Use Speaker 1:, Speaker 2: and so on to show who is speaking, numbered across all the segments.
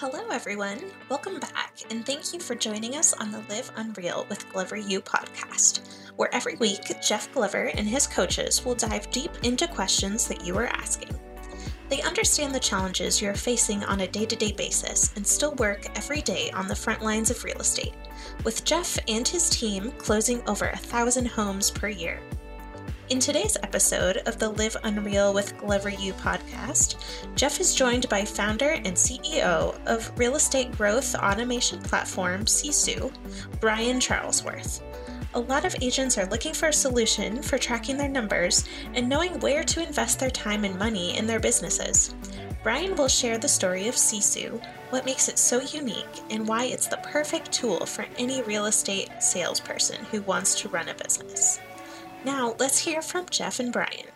Speaker 1: Hello, everyone. Welcome back, and thank you for joining us on the Live Unreal with Glover U podcast, where every week Jeff Glover and his coaches will dive deep into questions that you are asking. They understand the challenges you're facing on a day to day basis and still work every day on the front lines of real estate, with Jeff and his team closing over a thousand homes per year. In today's episode of the Live Unreal with Glover U podcast, Jeff is joined by founder and CEO of real estate growth automation platform Sisu, Brian Charlesworth. A lot of agents are looking for a solution for tracking their numbers and knowing where to invest their time and money in their businesses. Brian will share the story of Sisu, what makes it so unique, and why it's the perfect tool for any real estate salesperson who wants to run a business. Now, let's hear from Jeff and Brian.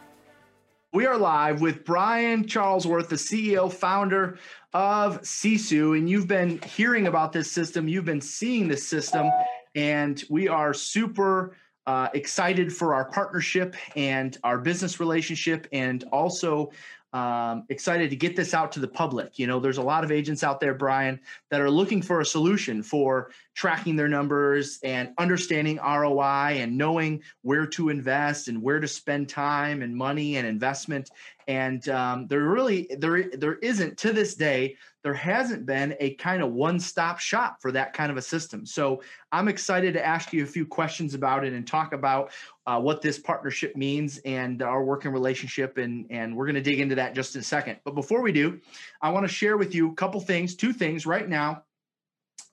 Speaker 2: We are live with Brian Charlesworth, the CEO, founder of Sisu. And you've been hearing about this system, you've been seeing this system, and we are super uh, excited for our partnership and our business relationship, and also um, excited to get this out to the public. You know, there's a lot of agents out there, Brian, that are looking for a solution for tracking their numbers and understanding ROI and knowing where to invest and where to spend time and money and investment. And um, there really there there isn't to this day there hasn't been a kind of one-stop shop for that kind of a system. So I'm excited to ask you a few questions about it and talk about uh, what this partnership means and our working relationship. And, and we're going to dig into that just in a second. But before we do, I want to share with you a couple things, two things right now.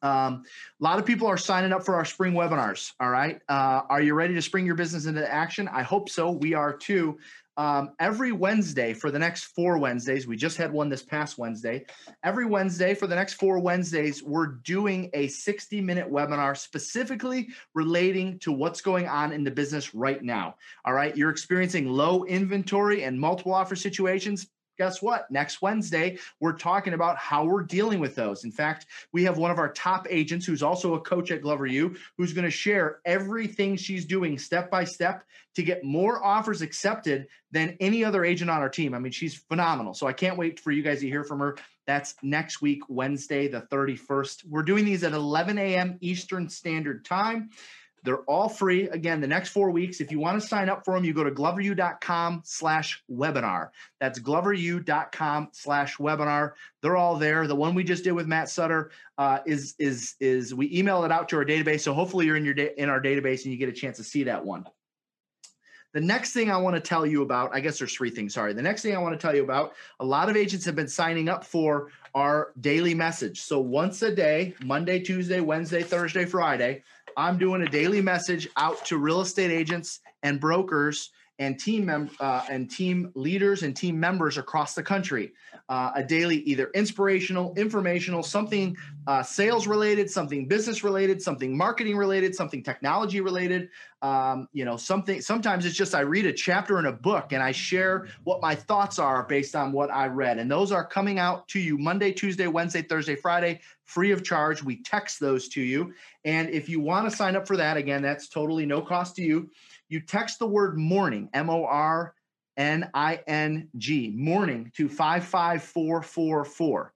Speaker 2: Um, a lot of people are signing up for our spring webinars. All right. Uh, are you ready to spring your business into action? I hope so. We are too um, every Wednesday for the next four Wednesdays. We just had one this past Wednesday. Every Wednesday for the next four Wednesdays, we're doing a 60 minute webinar specifically relating to what's going on in the business right now. All right. You're experiencing low inventory and multiple offer situations guess what? Next Wednesday, we're talking about how we're dealing with those. In fact, we have one of our top agents who's also a coach at Glover U who's going to share everything she's doing step by step to get more offers accepted than any other agent on our team. I mean, she's phenomenal. So I can't wait for you guys to hear from her. That's next week, Wednesday, the 31st. We're doing these at 11 a.m. Eastern Standard Time. They're all free. Again, the next four weeks. If you want to sign up for them, you go to gloveru.com slash webinar. That's gloveru.com slash webinar. They're all there. The one we just did with Matt Sutter uh, is is is we email it out to our database. So hopefully you're in your da- in our database and you get a chance to see that one. The next thing I want to tell you about, I guess there's three things. Sorry. The next thing I want to tell you about, a lot of agents have been signing up for our daily message. So once a day, Monday, Tuesday, Wednesday, Thursday, Friday, I'm doing a daily message out to real estate agents and brokers and team mem- uh, and team leaders and team members across the country. Uh, a daily, either inspirational, informational, something uh, sales related, something business related, something marketing related, something technology related. Um, you know, something. Sometimes it's just I read a chapter in a book and I share what my thoughts are based on what I read, and those are coming out to you Monday, Tuesday, Wednesday, Thursday, Friday, free of charge. We text those to you, and if you want to sign up for that, again, that's totally no cost to you you text the word morning, M O R N I N G, morning to 55444.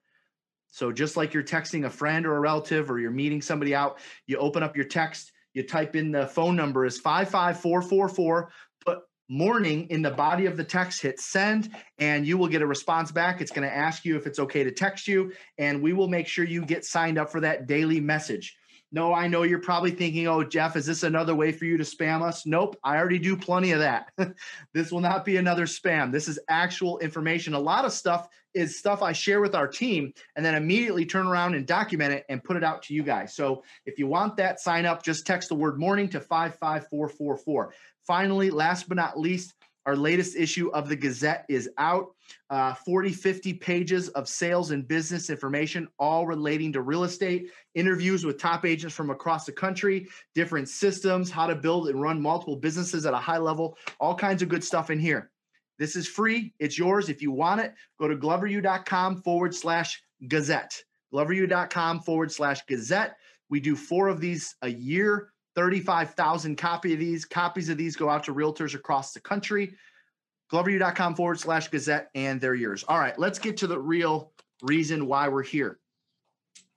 Speaker 2: So just like you're texting a friend or a relative or you're meeting somebody out, you open up your text, you type in the phone number is 55444, put morning in the body of the text, hit send, and you will get a response back. It's going to ask you if it's okay to text you, and we will make sure you get signed up for that daily message. No, I know you're probably thinking, oh, Jeff, is this another way for you to spam us? Nope, I already do plenty of that. this will not be another spam. This is actual information. A lot of stuff is stuff I share with our team and then immediately turn around and document it and put it out to you guys. So if you want that, sign up. Just text the word morning to 55444. Finally, last but not least, our latest issue of the Gazette is out. Uh, 40, 50 pages of sales and business information, all relating to real estate, interviews with top agents from across the country, different systems, how to build and run multiple businesses at a high level, all kinds of good stuff in here. This is free. It's yours. If you want it, go to gloveru.com forward slash gazette. Gloveru.com forward slash gazette. We do four of these a year. 35,000 copy of these. Copies of these go out to realtors across the country. Gloveru.com forward slash gazette, and they're yours. All right, let's get to the real reason why we're here.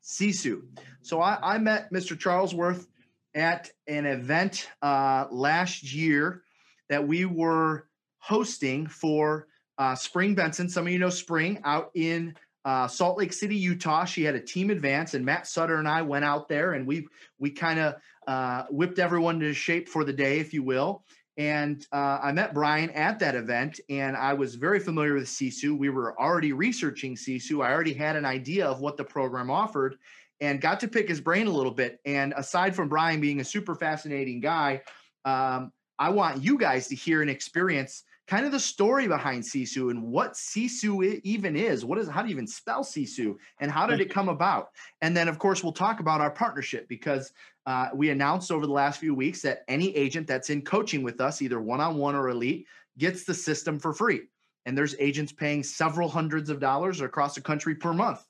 Speaker 2: Sisu. So I, I met Mr. Charlesworth at an event uh, last year that we were hosting for uh, Spring Benson. Some of you know Spring out in uh, Salt Lake City, Utah. She had a team advance, and Matt Sutter and I went out there, and we we kind of uh, whipped everyone to shape for the day, if you will. And uh, I met Brian at that event, and I was very familiar with Sisu. We were already researching Sisu. I already had an idea of what the program offered, and got to pick his brain a little bit. And aside from Brian being a super fascinating guy, um, I want you guys to hear and experience kind of the story behind Sisu and what Sisu even is. What is how do you even spell Sisu and how did it come about? And then of course we'll talk about our partnership because uh, we announced over the last few weeks that any agent that's in coaching with us, either one-on-one or elite, gets the system for free. And there's agents paying several hundreds of dollars across the country per month.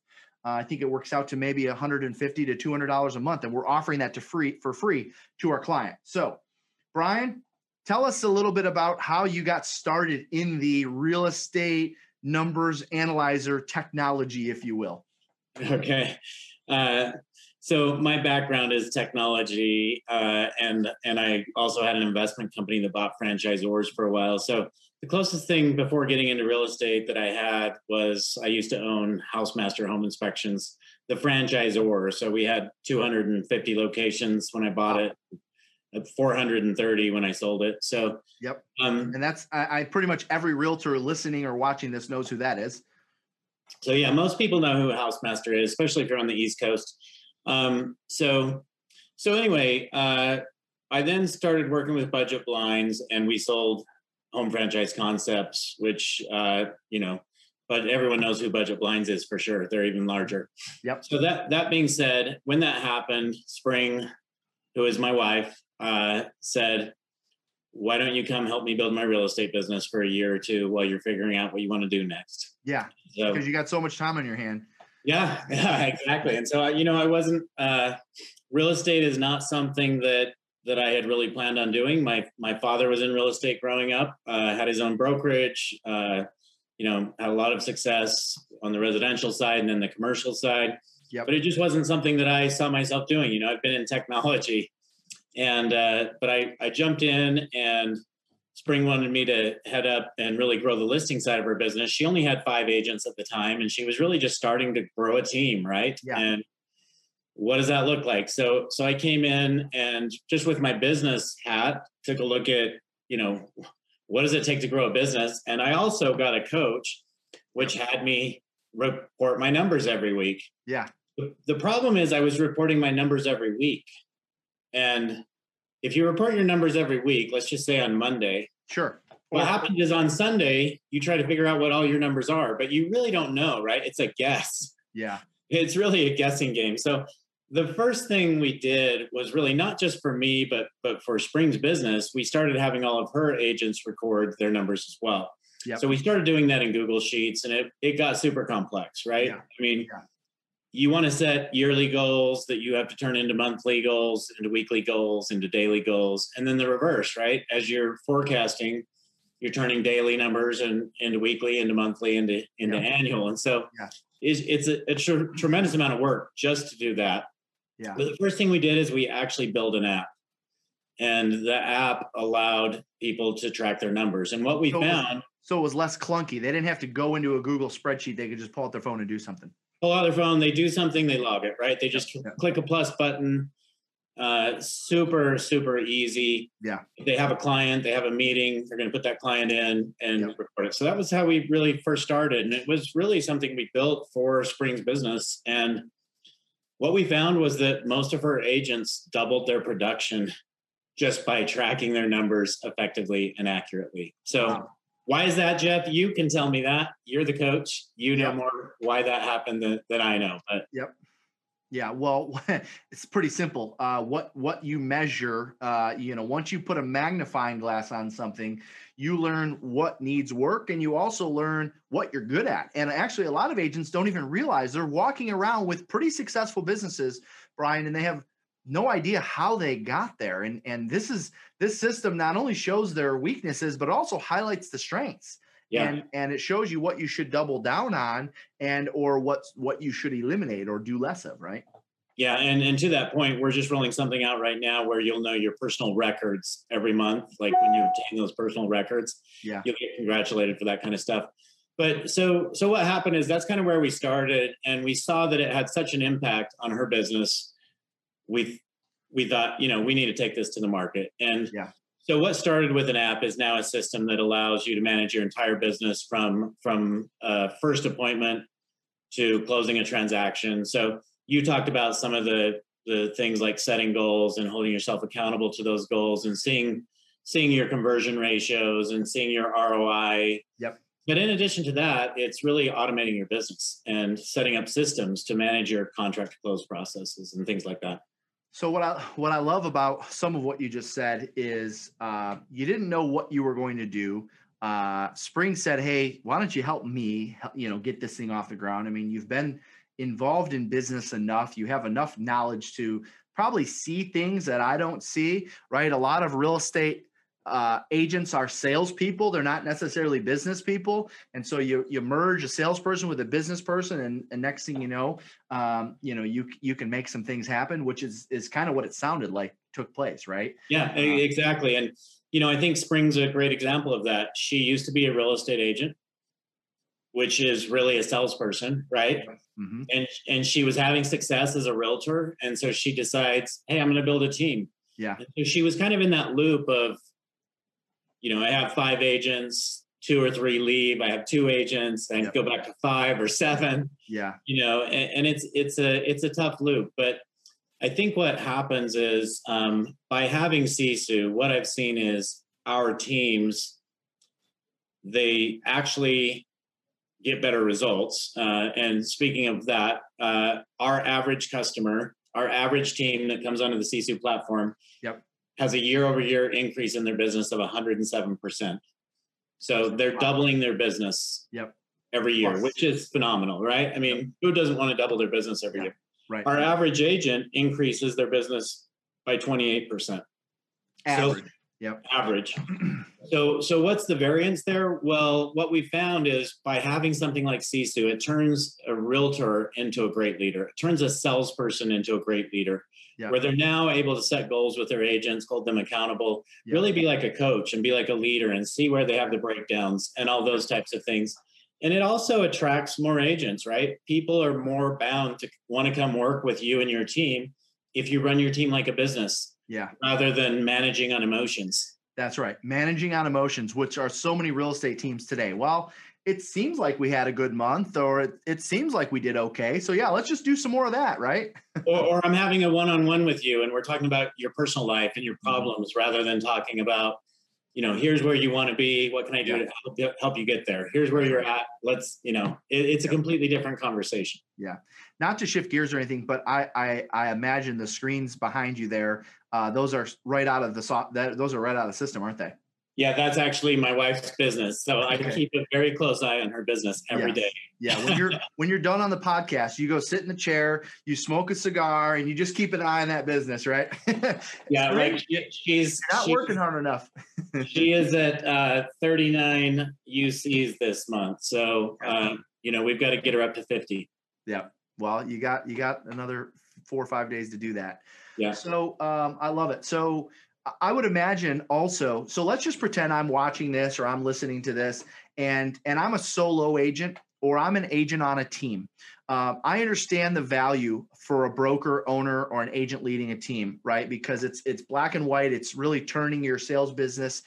Speaker 2: Uh, I think it works out to maybe 150 to 200 dollars a month, and we're offering that to free for free to our client. So, Brian, Tell us a little bit about how you got started in the real estate numbers analyzer technology, if you will.
Speaker 3: Okay. Uh, so my background is technology, uh, and and I also had an investment company that bought franchisors for a while. So the closest thing before getting into real estate that I had was I used to own Housemaster Home Inspections, the franchisor. So we had 250 locations when I bought it. 430 when I sold it. So,
Speaker 2: yep. Um, and that's, I, I, pretty much every realtor listening or watching this knows who that is.
Speaker 3: So, yeah, most people know who Housemaster is, especially if you're on the East Coast. Um, so, so anyway, uh, I then started working with Budget Blinds and we sold home franchise concepts, which, uh, you know, but everyone knows who Budget Blinds is for sure. They're even larger.
Speaker 2: Yep.
Speaker 3: So that that being said, when that happened, Spring, who is my wife, uh, said, why don't you come help me build my real estate business for a year or two while you're figuring out what you want to do next?
Speaker 2: Yeah. So, because you got so much time on your hand.
Speaker 3: Yeah, yeah, exactly. And so, you know, I wasn't, uh, real estate is not something that, that I had really planned on doing. My, my father was in real estate growing up, uh, had his own brokerage, uh, you know, had a lot of success on the residential side and then the commercial side. Yep. But it just wasn't something that I saw myself doing. You know, I've been in technology and uh, but I I jumped in and Spring wanted me to head up and really grow the listing side of her business. She only had five agents at the time, and she was really just starting to grow a team, right?
Speaker 2: Yeah.
Speaker 3: And what does that look like? So so I came in and just with my business hat took a look at you know what does it take to grow a business, and I also got a coach, which had me report my numbers every week.
Speaker 2: Yeah.
Speaker 3: The problem is I was reporting my numbers every week. And if you report your numbers every week, let's just say on Monday.
Speaker 2: Sure.
Speaker 3: What happens is on Sunday, you try to figure out what all your numbers are, but you really don't know, right? It's a guess.
Speaker 2: Yeah.
Speaker 3: It's really a guessing game. So the first thing we did was really not just for me, but but for Spring's business, we started having all of her agents record their numbers as well. Yep. So we started doing that in Google Sheets and it, it got super complex, right? Yeah. I mean, yeah you want to set yearly goals that you have to turn into monthly goals, into weekly goals, into daily goals, and then the reverse, right? As you're forecasting, you're turning daily numbers and into weekly, into monthly, into into yeah. annual, and so yeah. it's, it's a, a tr- tremendous amount of work just to do that.
Speaker 2: Yeah.
Speaker 3: But the first thing we did is we actually built an app, and the app allowed people to track their numbers. And what we
Speaker 2: so
Speaker 3: found,
Speaker 2: it was, so it was less clunky. They didn't have to go into a Google spreadsheet; they could just pull out their phone and do something
Speaker 3: pull out their phone, they do something, they log it, right? They just yeah. click a plus button. Uh, super, super easy.
Speaker 2: Yeah.
Speaker 3: If they have a client, they have a meeting, they're going to put that client in and yep. record it. So that was how we really first started. And it was really something we built for Spring's business. And what we found was that most of her agents doubled their production just by tracking their numbers effectively and accurately. So wow. Why is that, Jeff? You can tell me that. You're the coach. You know yep. more why that happened than, than I know. But
Speaker 2: yep. Yeah, well, it's pretty simple. Uh, what what you measure, uh, you know, once you put a magnifying glass on something, you learn what needs work, and you also learn what you're good at. And actually, a lot of agents don't even realize they're walking around with pretty successful businesses, Brian, and they have no idea how they got there. And and this is this system not only shows their weaknesses, but also highlights the strengths.
Speaker 3: Yeah.
Speaker 2: And and it shows you what you should double down on and or what's what you should eliminate or do less of, right?
Speaker 3: Yeah, and and to that point, we're just rolling something out right now where you'll know your personal records every month. Like when you obtain those personal records,
Speaker 2: yeah,
Speaker 3: you'll get congratulated for that kind of stuff. But so so what happened is that's kind of where we started, and we saw that it had such an impact on her business. We we thought, you know, we need to take this to the market, and
Speaker 2: yeah.
Speaker 3: So what started with an app is now a system that allows you to manage your entire business from from uh, first appointment to closing a transaction. So you talked about some of the the things like setting goals and holding yourself accountable to those goals and seeing seeing your conversion ratios and seeing your ROI.
Speaker 2: Yep.
Speaker 3: But in addition to that, it's really automating your business and setting up systems to manage your contract close processes and things like that.
Speaker 2: So what I what I love about some of what you just said is uh, you didn't know what you were going to do. Uh, Spring said, "Hey, why don't you help me? You know, get this thing off the ground." I mean, you've been involved in business enough, you have enough knowledge to probably see things that I don't see, right? A lot of real estate uh, agents are salespeople; they're not necessarily business people, and so you you merge a salesperson with a business person, and, and next thing you know, um, you know you you can make some things happen, which is is kind of what it sounded like took place, right?
Speaker 3: Yeah, uh, exactly, and you know I think Spring's a great example of that. She used to be a real estate agent which is really a salesperson, right? Mm-hmm. And and she was having success as a realtor, and so she decides, hey, I'm going to build a team.
Speaker 2: Yeah.
Speaker 3: And so she was kind of in that loop of, you know, I have five agents, two or three leave. I have two agents, and yep. go back to five or seven.
Speaker 2: Yeah.
Speaker 3: You know, and, and it's it's a it's a tough loop, but I think what happens is um, by having Sisu, what I've seen is our teams they actually get better results. Uh, and speaking of that, uh, our average customer, our average team that comes onto the Sisu platform,
Speaker 2: yep.
Speaker 3: Has a year over year increase in their business of 107%. So they're doubling their business
Speaker 2: yep.
Speaker 3: every year, Plus. which is phenomenal, right? I mean, yep. who doesn't want to double their business every year?
Speaker 2: Right.
Speaker 3: Our average agent increases their business by 28%.
Speaker 2: Average.
Speaker 3: So Yep. Average. So, so what's the variance there? Well, what we found is by having something like Sisu, it turns a realtor into a great leader. It turns a salesperson into a great leader, yep. where they're now able to set goals with their agents, hold them accountable, yep. really be like a coach and be like a leader and see where they have the breakdowns and all those types of things. And it also attracts more agents, right? People are more bound to want to come work with you and your team if you run your team like a business
Speaker 2: yeah.
Speaker 3: Rather than managing on emotions.
Speaker 2: That's right. Managing on emotions, which are so many real estate teams today. Well, it seems like we had a good month or it, it seems like we did okay. So yeah, let's just do some more of that, right?
Speaker 3: or, or, I'm having a one-on-one with you and we're talking about your personal life and your mm-hmm. problems rather than talking about you know, here's where you want to be. What can I do yeah. to help, help you get there? Here's where you're at. Let's, you know, it, it's a completely different conversation.
Speaker 2: Yeah. Not to shift gears or anything, but I, I, I imagine the screens behind you there, uh, those are right out of the soft, that, those are right out of the system, aren't they?
Speaker 3: Yeah, that's actually my wife's business. So I keep a very close eye on her business every
Speaker 2: yes.
Speaker 3: day.
Speaker 2: yeah, when you're when you're done on the podcast, you go sit in the chair, you smoke a cigar, and you just keep an eye on that business, right?
Speaker 3: yeah, like she, she's
Speaker 2: you're not
Speaker 3: she's,
Speaker 2: working hard enough.
Speaker 3: she is at uh, 39 UCs this month, so uh, you know we've got to get her up to 50.
Speaker 2: Yeah, well, you got you got another four or five days to do that.
Speaker 3: Yeah.
Speaker 2: So um, I love it. So I would imagine also. So let's just pretend I'm watching this or I'm listening to this, and and I'm a solo agent or I'm an agent on a team. Uh, I understand the value for a broker, owner, or an agent leading a team, right? Because it's it's black and white. It's really turning your sales business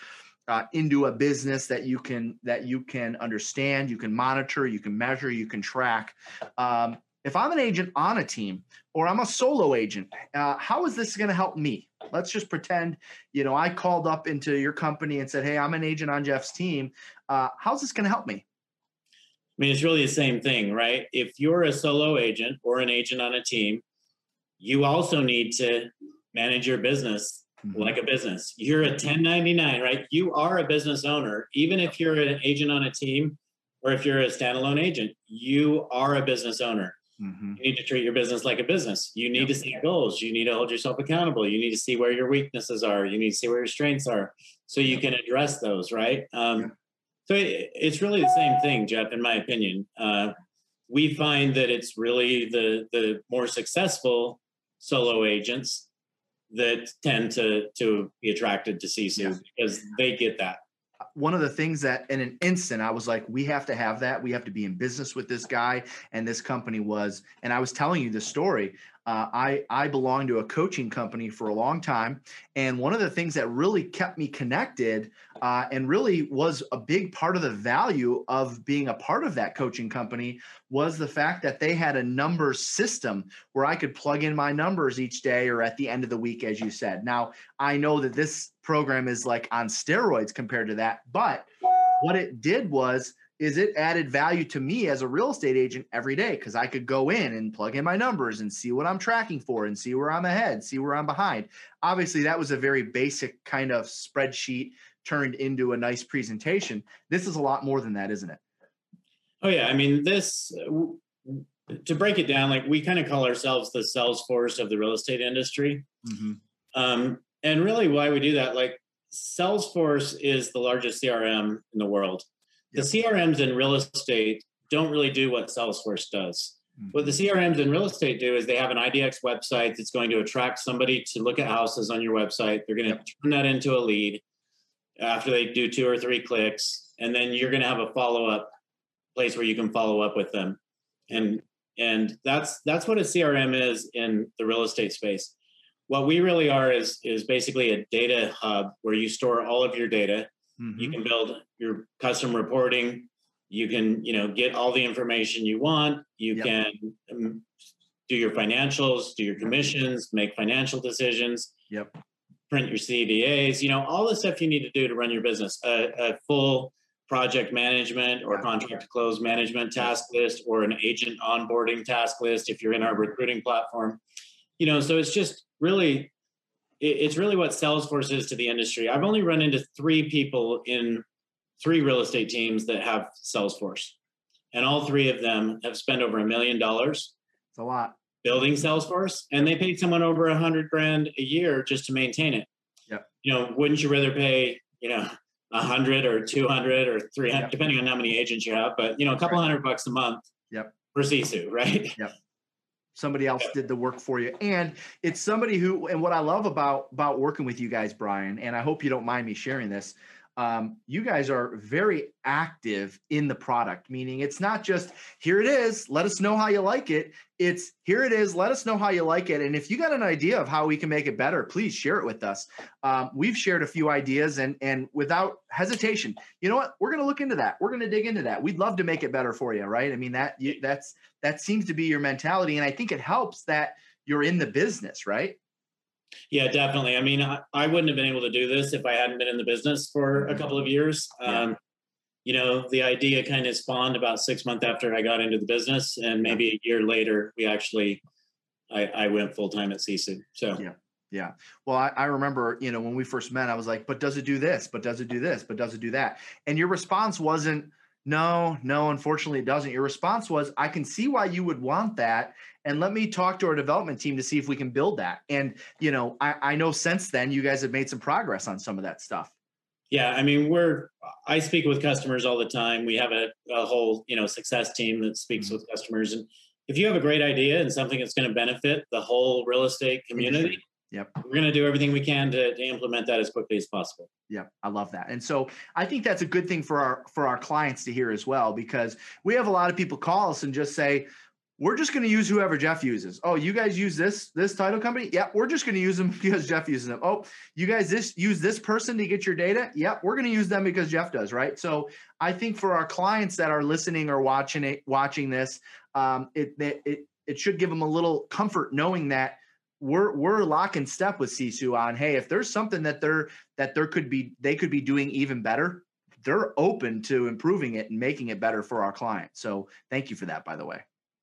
Speaker 2: uh, into a business that you can that you can understand, you can monitor, you can measure, you can track. Um, if I'm an agent on a team or I'm a solo agent, uh, how is this going to help me? Let's just pretend, you know, I called up into your company and said, "Hey, I'm an agent on Jeff's team. Uh, how's this going to help me?"
Speaker 3: I mean, it's really the same thing, right? If you're a solo agent or an agent on a team, you also need to manage your business mm-hmm. like a business. You're a 1099, right? You are a business owner, even if you're an agent on a team or if you're a standalone agent, you are a business owner. Mm-hmm. You need to treat your business like a business. You need yep. to set goals. You need to hold yourself accountable. You need to see where your weaknesses are. You need to see where your strengths are so you can address those, right? Um, yep. So it, it's really the same thing, Jeff, in my opinion. Uh, we find that it's really the the more successful solo agents that tend to to be attracted to Sisu yeah. because they get that
Speaker 2: one of the things that in an instant I was like, we have to have that. We have to be in business with this guy. And this company was, and I was telling you the story. Uh, I I belonged to a coaching company for a long time, and one of the things that really kept me connected, uh, and really was a big part of the value of being a part of that coaching company, was the fact that they had a number system where I could plug in my numbers each day or at the end of the week, as you said. Now I know that this program is like on steroids compared to that, but what it did was is it added value to me as a real estate agent every day because I could go in and plug in my numbers and see what I'm tracking for and see where I'm ahead, see where I'm behind. Obviously, that was a very basic kind of spreadsheet turned into a nice presentation. This is a lot more than that, isn't it?
Speaker 3: Oh, yeah. I mean, this, to break it down, like we kind of call ourselves the Salesforce of the real estate industry. Mm-hmm. Um, and really, why we do that, like Salesforce is the largest CRM in the world the CRMs in real estate don't really do what Salesforce does. Mm-hmm. What the CRMs in real estate do is they have an IDX website that's going to attract somebody to look at houses on your website. They're going to turn that into a lead after they do two or three clicks, and then you're going to have a follow up place where you can follow up with them. And and that's that's what a CRM is in the real estate space. What we really are is is basically a data hub where you store all of your data Mm-hmm. You can build your custom reporting. You can, you know, get all the information you want. You yep. can um, do your financials, do your commissions, make financial decisions.
Speaker 2: Yep.
Speaker 3: Print your CDAs. You know, all the stuff you need to do to run your business. A, a full project management or contract to close management task list or an agent onboarding task list if you're in our recruiting platform. You know, so it's just really it's really what Salesforce is to the industry. I've only run into three people in three real estate teams that have Salesforce, and all three of them have spent over a million dollars.
Speaker 2: It's a lot
Speaker 3: building Salesforce, and they paid someone over a hundred grand a year just to maintain it.
Speaker 2: Yeah.
Speaker 3: You know, wouldn't you rather pay, you know, a hundred or two hundred or three hundred, yep. depending on how many agents you have, but you know, a couple right. hundred bucks a month.
Speaker 2: Yep.
Speaker 3: For Sisu, right?
Speaker 2: Yep somebody else did the work for you. And it's somebody who and what i love about about working with you guys brian and i hope you don't mind me sharing this um, you guys are very active in the product meaning it's not just here it is let us know how you like it. It's here it is let us know how you like it. And if you got an idea of how we can make it better please share it with us. Um, we've shared a few ideas and and without hesitation you know what? We're going to look into that. We're going to dig into that. We'd love to make it better for you right? I mean that you, that's that seems to be your mentality and i think it helps that you're in the business right
Speaker 3: yeah, definitely. I mean, I, I, wouldn't have been able to do this if I hadn't been in the business for a couple of years. Um, you know, the idea kind of spawned about six months after I got into the business, and maybe a year later, we actually, I, I went full time at Sisu. So
Speaker 2: yeah. Yeah. Well, I, I, remember, you know, when we first met, I was like, but does it do this? But does it do this? But does it do that? And your response wasn't, no, no, unfortunately it doesn't. Your response was, I can see why you would want that and let me talk to our development team to see if we can build that. And you know, I, I know since then you guys have made some progress on some of that stuff.
Speaker 3: Yeah, I mean, we're I speak with customers all the time. We have a, a whole you know success team that speaks mm-hmm. with customers, and if you have a great idea and something that's going to benefit the whole real estate community.
Speaker 2: Yep.
Speaker 3: We're going to do everything we can to, to, implement that as quickly as possible.
Speaker 2: Yep. I love that. And so I think that's a good thing for our for our clients to hear as well because we have a lot of people call us and just say, we're just going to use whoever Jeff uses. Oh, you guys use this this title company? Yeah, we're just going to use them because Jeff uses them. Oh, you guys this use this person to get your data? Yeah, we're going to use them because Jeff does, right? So I think for our clients that are listening or watching it, watching this, um, it, it it it should give them a little comfort knowing that we're we're lock and step with Sisu on. Hey, if there's something that they're that there could be they could be doing even better, they're open to improving it and making it better for our client. So thank you for that, by the way.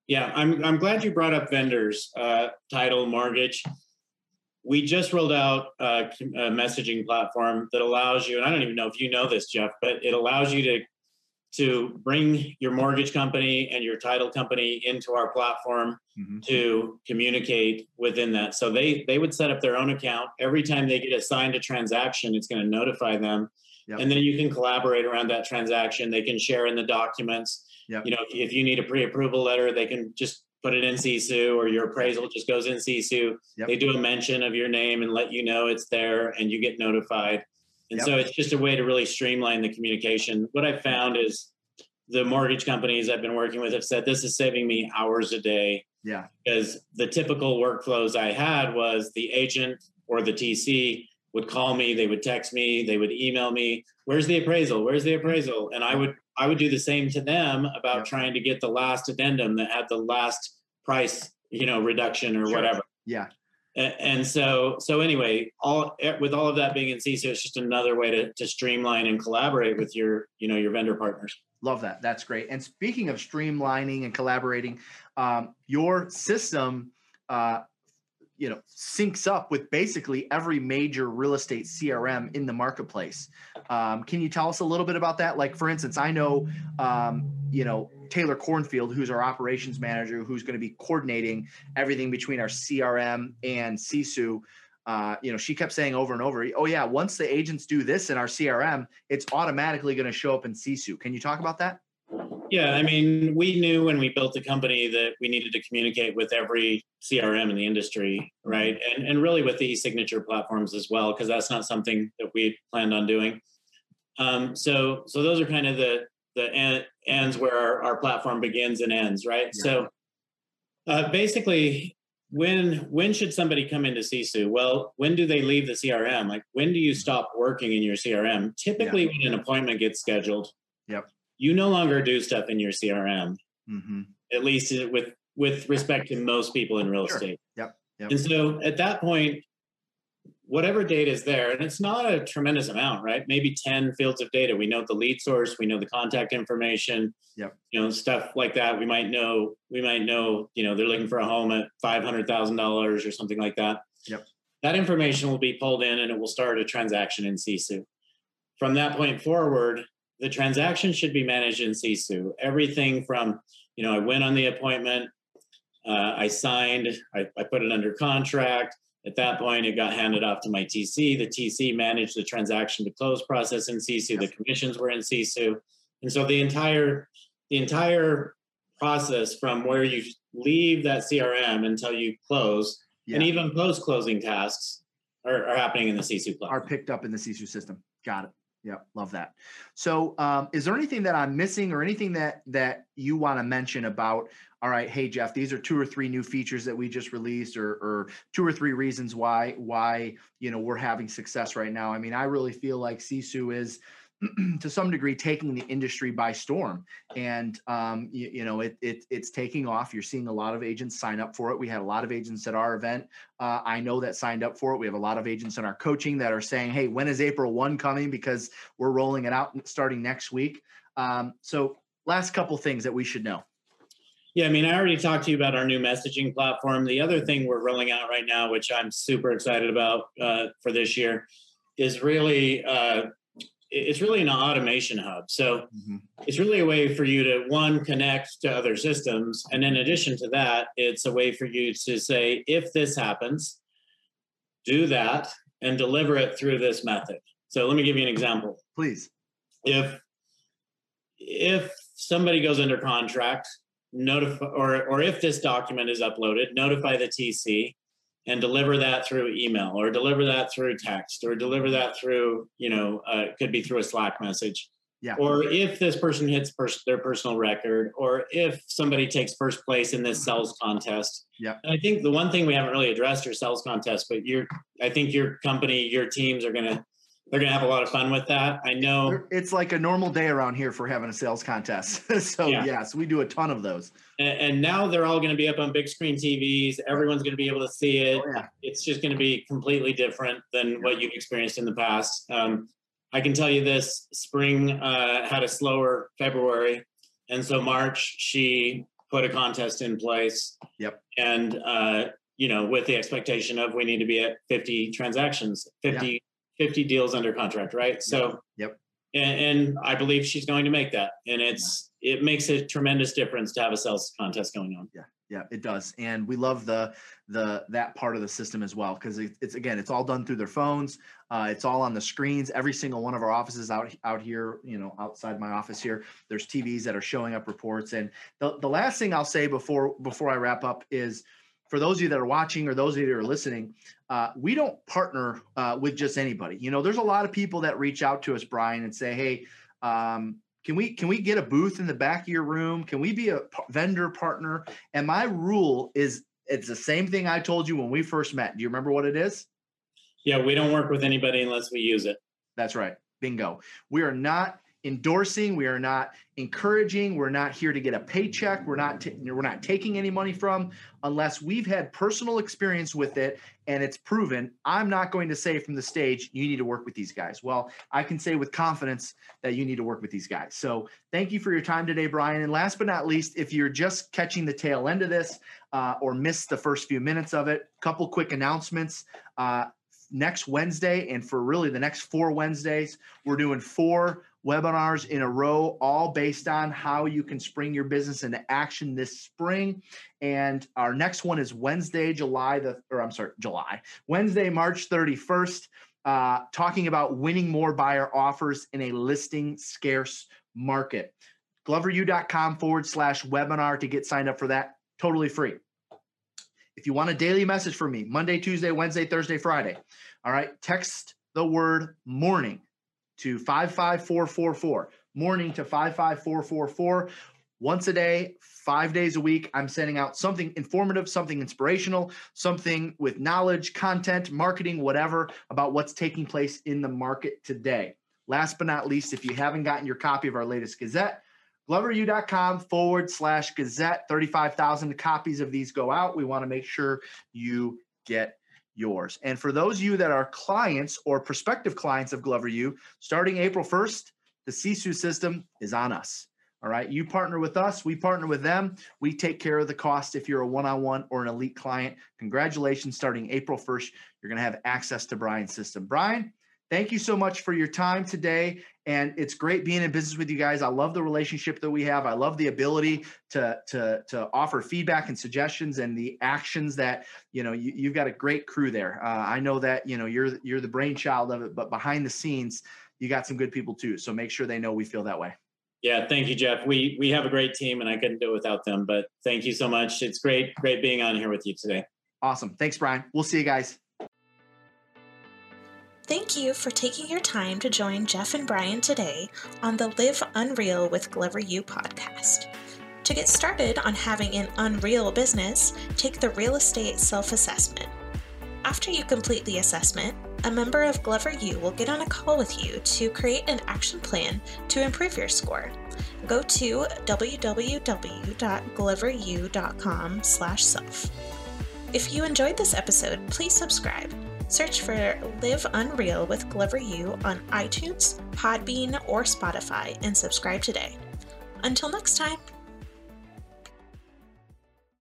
Speaker 3: Yeah, I'm, I'm glad you brought up vendors, uh, title, mortgage. We just rolled out a, a messaging platform that allows you, and I don't even know if you know this, Jeff, but it allows you to to bring your mortgage company and your title company into our platform mm-hmm. to communicate within that. So they they would set up their own account. Every time they get assigned a transaction, it's going to notify them. Yep. And then you can collaborate around that transaction. They can share in the documents.
Speaker 2: Yep.
Speaker 3: You know, if, if you need a pre-approval letter, they can just put it in Sisu or your appraisal just goes in Sisu. Yep. They do a mention of your name and let you know it's there and you get notified. And yep. so it's just a way to really streamline the communication. What I found is the mortgage companies I've been working with have said this is saving me hours a day.
Speaker 2: Yeah.
Speaker 3: Because the typical workflows I had was the agent or the TC would call me, they would text me, they would email me, where's the appraisal? Where's the appraisal? And I would I would do the same to them about yep. trying to get the last addendum that had the last price, you know, reduction or sure. whatever.
Speaker 2: Yeah.
Speaker 3: And, so so anyway, all with all of that being in Sisu, it's just another way to to streamline and collaborate with your, you know, your vendor partners.
Speaker 2: Love that. That's great. And speaking of streamlining and collaborating, um, your system uh, you know syncs up with basically every major real estate crm in the marketplace um, can you tell us a little bit about that like for instance i know um, you know taylor cornfield who's our operations manager who's going to be coordinating everything between our crm and sisu uh, you know she kept saying over and over oh yeah once the agents do this in our crm it's automatically going to show up in sisu can you talk about that
Speaker 3: yeah, I mean, we knew when we built the company that we needed to communicate with every CRM in the industry, right? And and really with the e-signature platforms as well, because that's not something that we planned on doing. Um, so so those are kind of the the ends where our, our platform begins and ends, right? Yeah. So uh, basically, when when should somebody come into Sisu? Well, when do they leave the CRM? Like when do you stop working in your CRM? Typically, yeah. when an appointment gets scheduled.
Speaker 2: Yep
Speaker 3: you no longer do stuff in your CRM. Mm-hmm. At least with with respect to most people in real
Speaker 2: sure.
Speaker 3: estate.
Speaker 2: Yep. yep.
Speaker 3: And so at that point, whatever data is there, and it's not a tremendous amount, right? Maybe 10 fields of data. We know the lead source, we know the contact information,
Speaker 2: yep.
Speaker 3: you know, stuff like that. We might know, we might know, you know, they're looking for a home at $500,000 or something like that.
Speaker 2: Yep.
Speaker 3: That information will be pulled in and it will start a transaction in Sisu. From that point forward, the transaction should be managed in Sisu. Everything from, you know, I went on the appointment, uh, I signed, I, I, put it under contract. At that point, it got handed off to my TC. The TC managed the transaction to close process in Sisu. The commissions were in Sisu. and so the entire the entire process from where you leave that CRM until you close, yeah. and even post closing tasks are, are, happening in the Sisu platform.
Speaker 2: Are picked up in the Sisu system. Got it. Yeah, love that. So, um, is there anything that I'm missing, or anything that that you want to mention about? All right, hey Jeff, these are two or three new features that we just released, or or two or three reasons why why you know we're having success right now. I mean, I really feel like Sisu is to some degree taking the industry by storm. And um, you, you, know it, it, it's taking off. You're seeing a lot of agents sign up for it. We had a lot of agents at our event uh, i know that signed up for it. We have a lot of agents in our coaching that are saying hey when is april 1 coming? Because we're rolling it out starting next week. Um, so last couple things that we should know.
Speaker 3: Yeah, I mean, I already talked to you about our new messaging platform. The other thing we're rolling out right now, which I'm super excited about uh, for this year, is really uh, it's really an automation hub. So mm-hmm. it's really a way for you to one connect to other systems, and in addition to that, it's a way for you to say, if this happens, do that and deliver it through this method. So let me give you an example.
Speaker 2: Please.
Speaker 3: If if somebody goes under contract, notify or or if this document is uploaded, notify the TC and deliver that through email or deliver that through text or deliver that through you know uh, could be through a slack message.
Speaker 2: Yeah.
Speaker 3: or if this person hits pers- their personal record or if somebody takes first place in this sales contest.
Speaker 2: Yeah.
Speaker 3: And i think the one thing we haven't really addressed are sales contests but you're i think your company your teams are going to they're going to have a lot of fun with that. I know
Speaker 2: it's like a normal day around here for having a sales contest. so yeah. yes, we do a ton of those.
Speaker 3: And, and now they're all going to be up on big screen TVs. Everyone's going to be able to see it. Oh, yeah. It's just going to be completely different than yeah. what you've experienced in the past. Um, I can tell you this: spring uh, had a slower February, and so March she put a contest in place.
Speaker 2: Yep.
Speaker 3: And uh, you know, with the expectation of we need to be at 50 transactions, 50 50 deals under contract, right? So,
Speaker 2: yep.
Speaker 3: And, and, I believe she's going to make that, and it's it makes a tremendous difference to have a sales contest going on.
Speaker 2: Yeah, Yeah, it does, and we love the the that part of the system as well because it, it's again it's all done through their phones. Uh, it's all on the screens. Every single one of our offices out out here, you know, outside my office here, there's TVs that are showing up reports. And the the last thing I'll say before before I wrap up is for those of you that are watching or those of you that are listening, uh, we don't partner uh, with just anybody. You know, there's a lot of people that reach out to us, Brian, and say, "Hey, um, can we can we get a booth in the back of your room? Can we be a p- vendor partner?" And my rule is it's the same thing I told you when we first met. Do you remember what it is?
Speaker 3: Yeah, we don't work with anybody unless we use it.
Speaker 2: That's right. Bingo. We are not endorsing. We are not encouraging. We're not here to get a paycheck. We're not t- we're not taking any money from unless we've had personal experience with it and it's proven i'm not going to say from the stage you need to work with these guys. Well i can say with confidence that you need to work with these guys. So thank you for your time today brian. And last but not least if you're just catching the tail end of this uh, or missed the first few minutes of it couple quick announcements. Uh, next wednesday and for really the next four wednesdays we're doing four webinars in a row, all based on how you can spring your business into action this spring. And our next one is Wednesday, July the, or I'm sorry, July, Wednesday, March 31st, uh, talking about winning more buyer offers in a listing scarce market. GloverU.com forward slash webinar to get signed up for that. Totally free. If you want a daily message from me, Monday, Tuesday, Wednesday, Thursday, Friday, all right, text the word morning to 55444. Morning to 55444. Once a day, five days a week, I'm sending out something informative, something inspirational, something with knowledge, content, marketing, whatever about what's taking place in the market today. Last but not least, if you haven't gotten your copy of our latest Gazette, gloveru.com forward slash Gazette. 35,000 copies of these go out. We want to make sure you get yours. And for those of you that are clients or prospective clients of Glover U, starting April 1st, the Sisu system is on us. All right. You partner with us, we partner with them. We take care of the cost if you're a one on one or an elite client. Congratulations. Starting April 1st, you're going to have access to Brian's system. Brian, thank you so much for your time today. And it's great being in business with you guys. I love the relationship that we have. I love the ability to to to offer feedback and suggestions and the actions that you know you, have got a great crew there. Uh, I know that you know you're you're the brainchild of it, but behind the scenes, you got some good people too. So make sure they know we feel that way.
Speaker 3: Yeah, thank you, Jeff. We we have a great team, and I couldn't do it without them. But thank you so much. It's great, great being on here with you today.
Speaker 2: Awesome. Thanks, Brian. We'll see you guys.
Speaker 1: Thank you for taking your time to join Jeff and Brian today on the Live Unreal with Glover U podcast. To get started on having an unreal business, take the real estate self assessment. After you complete the assessment, a member of Glover U will get on a call with you to create an action plan to improve your score. Go to www.gloveru.com/self. If you enjoyed this episode, please subscribe Search for Live Unreal with Glover U on iTunes, Podbean, or Spotify and subscribe today. Until next time.